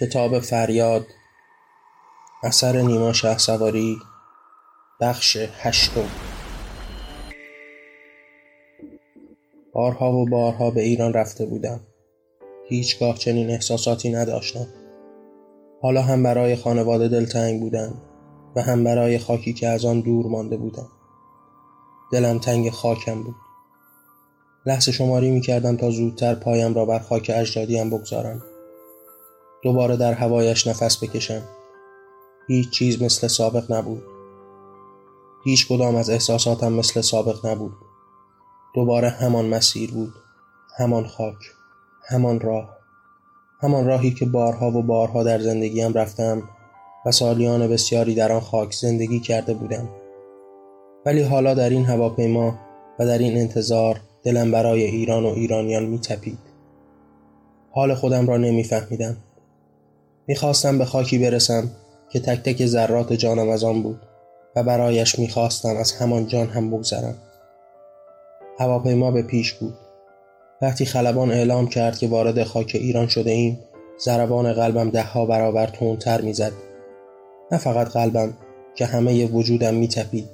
کتاب فریاد اثر نیما شه سواری بخش هشتم. بارها و بارها به ایران رفته بودم. هیچگاه چنین احساساتی نداشتم. حالا هم برای خانواده دلتنگ بودم و هم برای خاکی که از آن دور مانده بودم. دلم تنگ خاکم بود. لحظه شماری می کردم تا زودتر پایم را بر خاک اجدادیم بگذارم. دوباره در هوایش نفس بکشم. هیچ چیز مثل سابق نبود. هیچ کدام از احساساتم مثل سابق نبود. دوباره همان مسیر بود. همان خاک. همان راه. همان راهی که بارها و بارها در زندگیم رفتم و سالیان بسیاری در آن خاک زندگی کرده بودم. ولی حالا در این هواپیما و در این انتظار دلم برای ایران و ایرانیان می تپید. حال خودم را نمیفهمیدم. می‌خواستم به خاکی برسم که تک تک ذرات جانم از آن بود و برایش می‌خواستم از همان جان هم بگذرم. هواپیما به پیش بود. وقتی خلبان اعلام کرد که وارد خاک ایران شده ایم ضربان قلبم دهها برابر تندتر می‌زد نه فقط قلبم که همه وجودم میتپید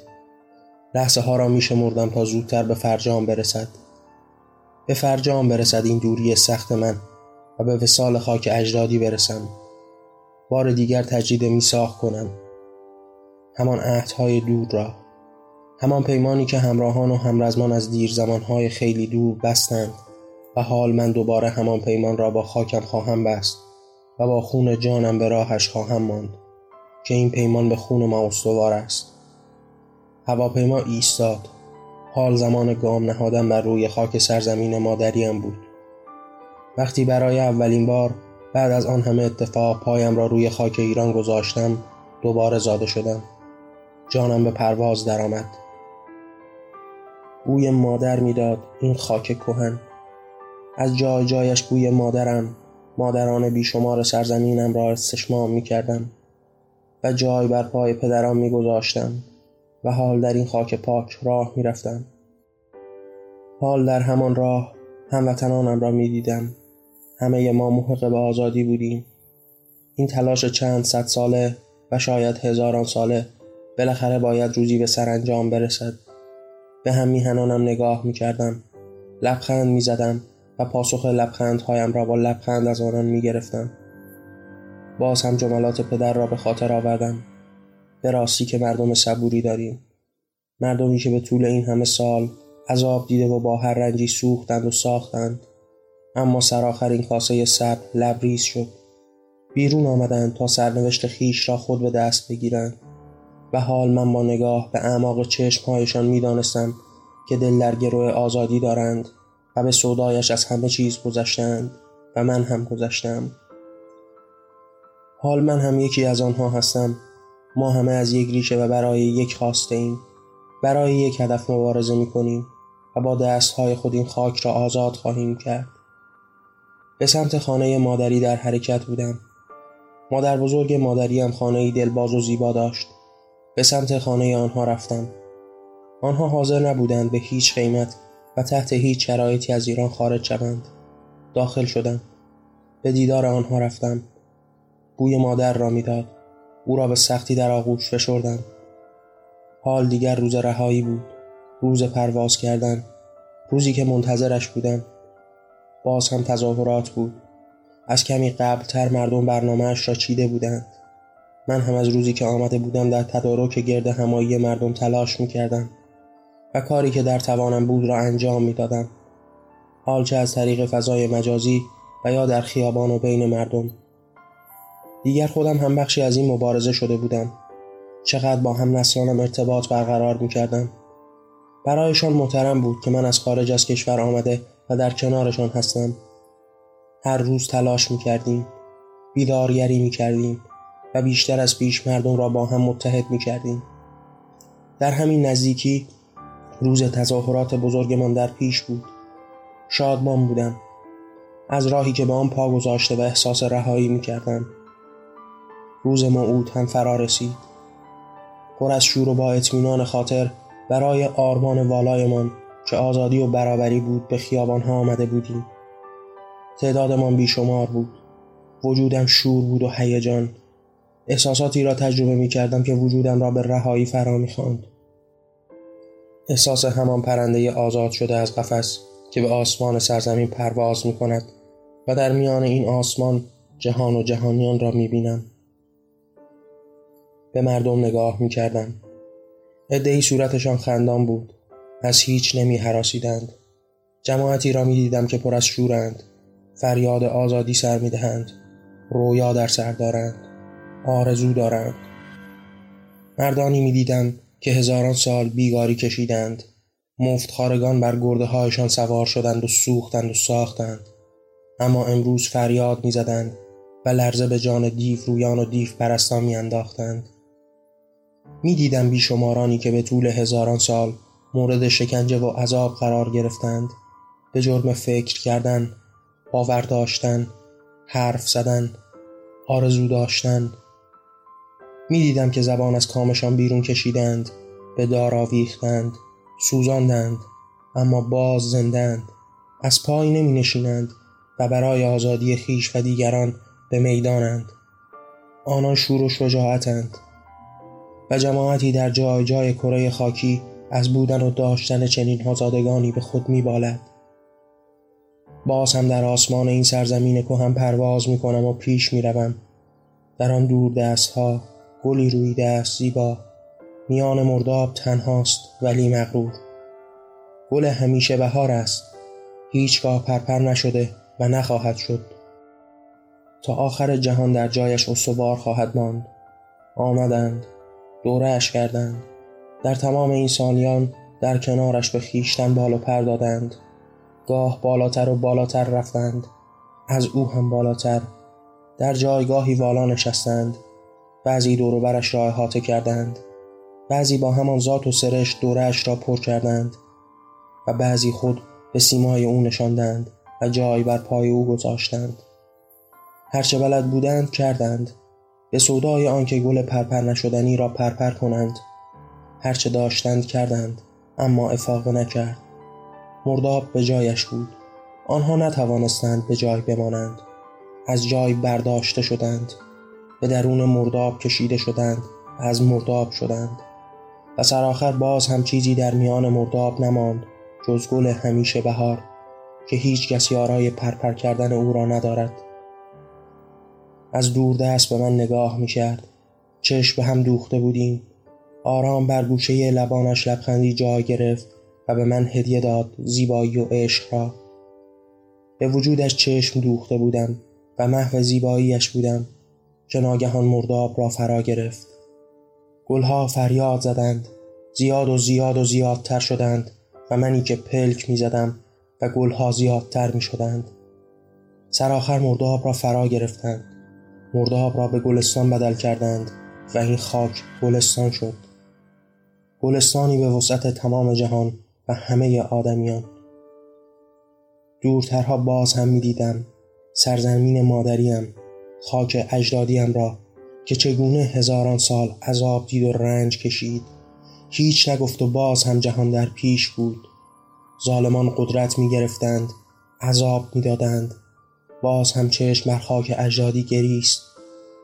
لحظه ها را میشمردم تا زودتر به فرجام برسد به فرجام برسد این دوری سخت من و به وسال خاک اجدادی برسم بار دیگر تجدید میساخ کنم. همان عهدهای دور را همان پیمانی که همراهان و همرزمان از دیر زمانهای خیلی دور بستند و حال من دوباره همان پیمان را با خاکم خواهم بست و با خون جانم به راهش خواهم ماند که این پیمان به خون ما استوار است. هواپیما ایستاد. حال زمان گام نهادن بر روی خاک سرزمین مادریم بود. وقتی برای اولین بار بعد از آن همه اتفاق پایم را روی خاک ایران گذاشتم دوباره زاده شدم جانم به پرواز درآمد بوی مادر می‌داد این خاک کهن از جای جایش بوی مادرم مادران بیشمار سرزمینم را استشمام می کردم و جای بر پای پدرم می گذاشتم و حال در این خاک پاک راه می رفتم. حال در همان راه هموطنانم را می دیدم. همه ما محق به آزادی بودیم. این تلاش چند صد ساله و شاید هزاران ساله بالاخره باید روزی به سرانجام برسد. به هم میهنانم نگاه می کردم. لبخند می زدم و پاسخ لبخندهایم را با لبخند از آنان می گرفتم. باز هم جملات پدر را به خاطر آوردم. به راستی که مردم صبوری داریم مردمی که به طول این همه سال عذاب دیده و با هر رنجی سوختند و ساختند اما سرآخر این کاسه سب لبریز شد. بیرون آمدند تا سرنوشت خیش را خود به دست بگیرند. و حال من با نگاه به اعماق چشمهایشان می‌دانستم که دل در گروه آزادی دارند و به سودایش از همه چیز گذشتند و من هم گذشتم. حال من هم یکی از آنها هستم. ما همه از یک ریشه و برای یک خواسته ایم. برای یک هدف مبارزه می کنیم و با دستهای خود این خاک را آزاد خواهیم کرد. به سمت خانه مادری در حرکت بودم. مادر بزرگ مادریم خانه دلباز و زیبا داشت. به سمت خانه آنها رفتم. آنها حاضر نبودند به هیچ قیمت و تحت هیچ شرایطی از ایران خارج شوند. داخل شدم. به دیدار آنها رفتم. بوی مادر را می‌داد. او را به سختی در آغوش فشردم. حال دیگر روز رهایی بود. روز پرواز کردن. روزی که منتظرش بودم. باز هم تظاهرات بود از کمی قبلتر مردم برنامهاش را چیده بودند من هم از روزی که آمده بودم در تدارک گرد همایی مردم تلاش می کردم و کاری که در توانم بود را انجام می دادم. حال چه از طریق فضای مجازی و یا در خیابان و بین مردم دیگر خودم هم بخشی از این مبارزه شده بودم چقدر با هم نسلانم ارتباط برقرار می کردم. برایشان محترم بود که من از خارج از کشور آمده و در کنارشان هستم. هر روز تلاش می کردیم بیدارگری می کردیم و بیشتر از پیش مردم را با هم متحد می کردیم در همین نزدیکی روز تظاهرات بزرگمان در پیش بود. شادمان بودم. از راهی که به آن پا گذاشته و احساس رهایی می کردم روز موعود هم فرا رسید. پر از شور و با اطمینان خاطر برای آرمان والایمان که آزادی و برابری بود به خیابانها آمده بودیم تعدادمان بیشمار بود وجودم شور بود و هیجان احساساتی را تجربه می کردم که وجودم را به رهایی فرا می خواند. احساس همان پرنده آزاد شده از قفس که به آسمان سرزمین پرواز می کند و در میان این آسمان جهان و جهانیان را می بینم. به مردم نگاه می کردم. ادهی صورتشان خندان بود. از هیچ نمی حراسیدند. جماعتی را می دیدم که پر از شورند. فریاد آزادی سر می دهند. رویا در سر دارند. آرزو دارند. مردانی می دیدم که هزاران سال بیگاری کشیدند. مفتخارگان بر گرده هایشان سوار شدند و سوختند و ساختند. اما امروز فریاد می زدند و لرزه به جان دیو رویان و دیو پرستان می انداختند. می دیدم بیشمارانی که به طول هزاران سال مورد شکنجه و عذاب قرار گرفتند. به جرم فکر کردن باور داشتن حرف زدن آرزو داشتن. می دیدم که زبان از کامشان بیرون کشیدند به دار آویختند سوزاندند اما باز زندند. از پای نمی نشینند و برای آزادی خیش و دیگران به می‌دانند. آنان شور و شجاعتند. و جماعتی در جای جای کره خاکی از بودن و داشتن چنین آزادگانی به خود میبالد. باز هم در آسمان این سرزمین هم پرواز می کنم و پیش می روم. در آن دور دست ها گلی رویده است زیبا. میان مرداب تنهاست ولی مغرور. گل همیشه بهار است. هیچگاه پرپر نشده و نخواهد شد. تا آخر جهان در جایش استوار خواهد ماند. آمدند. دورش کردند. در تمام این سالیان در کنارش به خیشتن بالا پر دادند. گاه بالاتر و بالاتر رفتند. از او هم بالاتر. در جایگاهی والا نشستند. بعضی دور برش را احاطه کردند. بعضی با همان ذات و سرش دورش را پر کردند. و بعضی خود به سیمای او نشاندند و جای بر پای او گذاشتند. هرچه بلد بودند کردند. به سودای آنکه گل پرپر نشدنی را پرپر کنند. هرچه داشتند کردند اما افاقه نکرد. مرداب به جایش بود. آنها نتوانستند به جای بمانند. از جای برداشته شدند. به درون مرداب کشیده شدند. از مرداب شدند. و سرآخر باز هم چیزی در میان مرداب نماند جز گل همیشه بهار که هیچ کسی آرای پرپر کردن او را ندارد. از دور دست به من نگاه می کرد چشم به هم دوخته بودیم. آرام بر گوشه لبانش لبخندی جای گرفت و به من هدیه داد زیبایی و عشق را. به وجودش چشم دوخته بودم و محو زیباییش بودم که ناگهان مرداب را فرا گرفت. گلها فریاد زدند زیاد و زیاد و زیادتر شدند و منی که پلک می زدم و گلها زیادتر می شدند. سرآخر مرداب را فرا گرفتند. مرداب را به گلستان بدل کردند و این خاک گلستان شد. گلستانی به وسعت تمام جهان و همه آدمیان. دورترها باز هم می دیدم سرزمین مادریم خاک اجدادیم را که چگونه هزاران سال عذاب دید و رنج کشید. هیچ نگفت و باز هم جهان در پیش بود. ظالمان قدرت می گرفتند عذاب می دادند باز هم چشم بر خاک اجدادی گریست.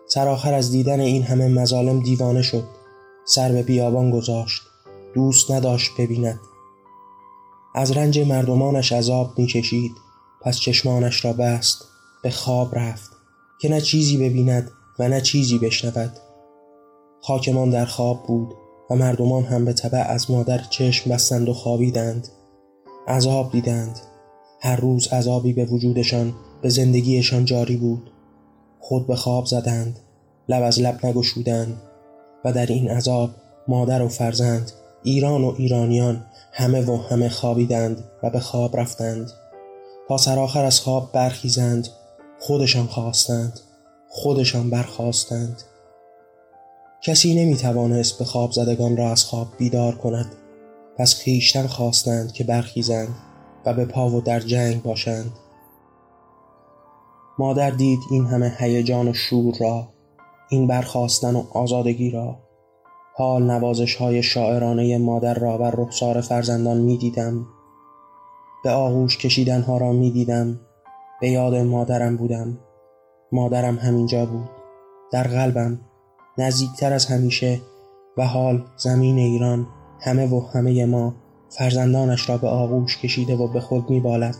سرآخر از دیدن این همه مظالم دیوانه شد. سر به بیابان گذاشت. دوست نداشت ببیند. از رنج مردمانش عذاب می‌کشید پس چشمانش را بست به خواب رفت که نه چیزی ببیند و نه چیزی بشنود. خاکمان در خواب بود و مردمان هم به طبع از مادر چشم بستند و خوابیدند. عذاب دیدند. هر روز عذابی به وجودشان به زندگیشان جاری بود. خود به خواب زدند لب از لب نگشودند و در این عذاب مادر و فرزند ایران و ایرانیان همه و همه خوابیدند و به خواب رفتند. تا سرآخر از خواب برخیزند خودشان خواستند خودشان برخواستند کسی نمی توانست به خواب زدگان را از خواب بیدار کند. پس خیشتن خواستند که برخیزند و به پا و در جنگ باشند. مادر دید این همه هیجان و شور را این برخواستن و آزادگی را. حال نوازش های شاعرانه مادر را بر رخسار فرزندان می دیدم به آغوش کشیدن ها را می دیدم به یاد مادرم بودم. مادرم همینجا بود. در قلبم. نزدیکتر از همیشه و حال زمین ایران. همه و همه ما فرزندانش را به آغوش کشیده و به خود میبالد.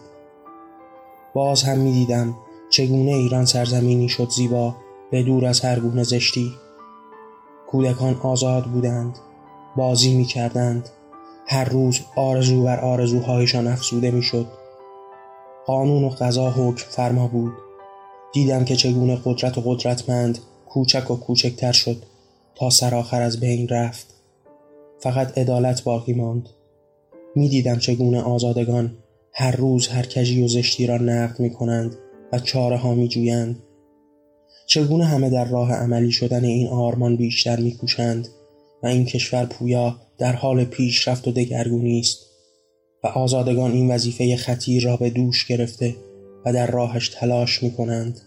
باز هم می‌دیدم چگونه ایران سرزمینی شد زیبا. به دور از هر گونه زشتی. کودکان آزاد بودند بازی می کردند هر روز آرزو بر آرزوهایشان افزوده می شد قانون و قضا حکم فرما بود. دیدم که چگونه قدرت و قدرتمند کوچک و کوچکتر شد تا سرآخر از بین رفت. فقط عدالت باقی ماند. می‌دیدم چگونه آزادگان هر روز هر کجی و زشتی را نقد می کنند و چاره ها می جویند چگونه همه در راه عملی شدن این آرمان بیشتر میکوشند و این کشور پویا در حال پیشرفت و دگرگونی است و آزادگان این وظیفه خطیر را به دوش گرفته و در راهش تلاش می کنند.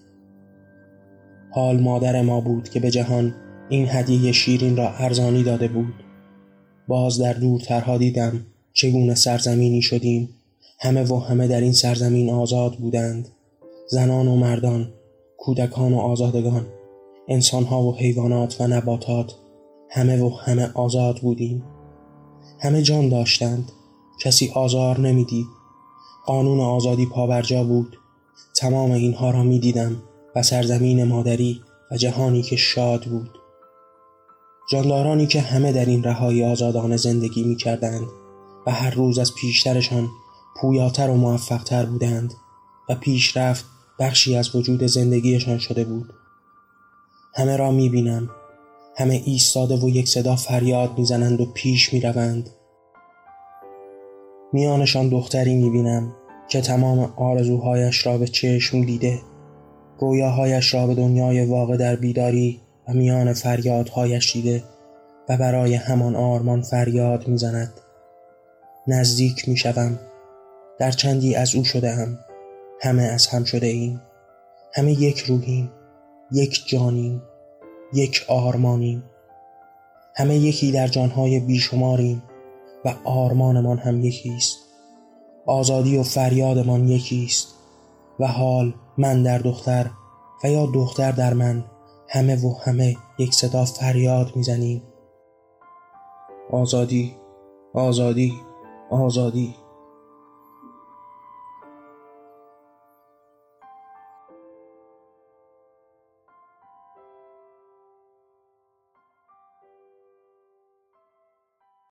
حال مادر ما بود که به جهان این هدیه شیرین را ارزانی داده بود. باز در دورترها دیدم چگونه سرزمینی شدیم. همه و همه در این سرزمین آزاد بودند. زنان و مردان کودکان و آزادگان انسانها و حیوانات و نباتات همه و همه آزاد بودیم. همه جان داشتند. کسی آزار نمی‌دید. قانون آزادی پابرجا بود. تمام اینها را می‌دیدم و سرزمین مادری و جهانی که شاد بود. جاندارانی که همه در این رهایی آزادانه زندگی می کردند و هر روز از پیشترشان پویاتر و موفقتر بودند و پیشرفت بخشی از وجود زندگیشان شده بود. همه را می بینم همه ایستاده و یک صدا فریاد می‌زنند و پیش می روند میانشان دختری می بینم که تمام آرزوهایش را به چشم دیده رویاهایش را به دنیای واقع در بیداری و میان فریادهایش دیده و برای همان آرمان فریاد می‌زند. نزدیک می شوم در چندی از او شده هم همه از هم شده ایم. همه یک روحیم یک جانیم یک آرمانیم. همه یکی در جانهای بیشماریم و آرمانمان هم یکی است آزادی و فریادمان یکی است و حال من در دختر و یا دختر در من همه و همه یک صدا فریاد می‌زنیم. آزادی آزادی آزادی.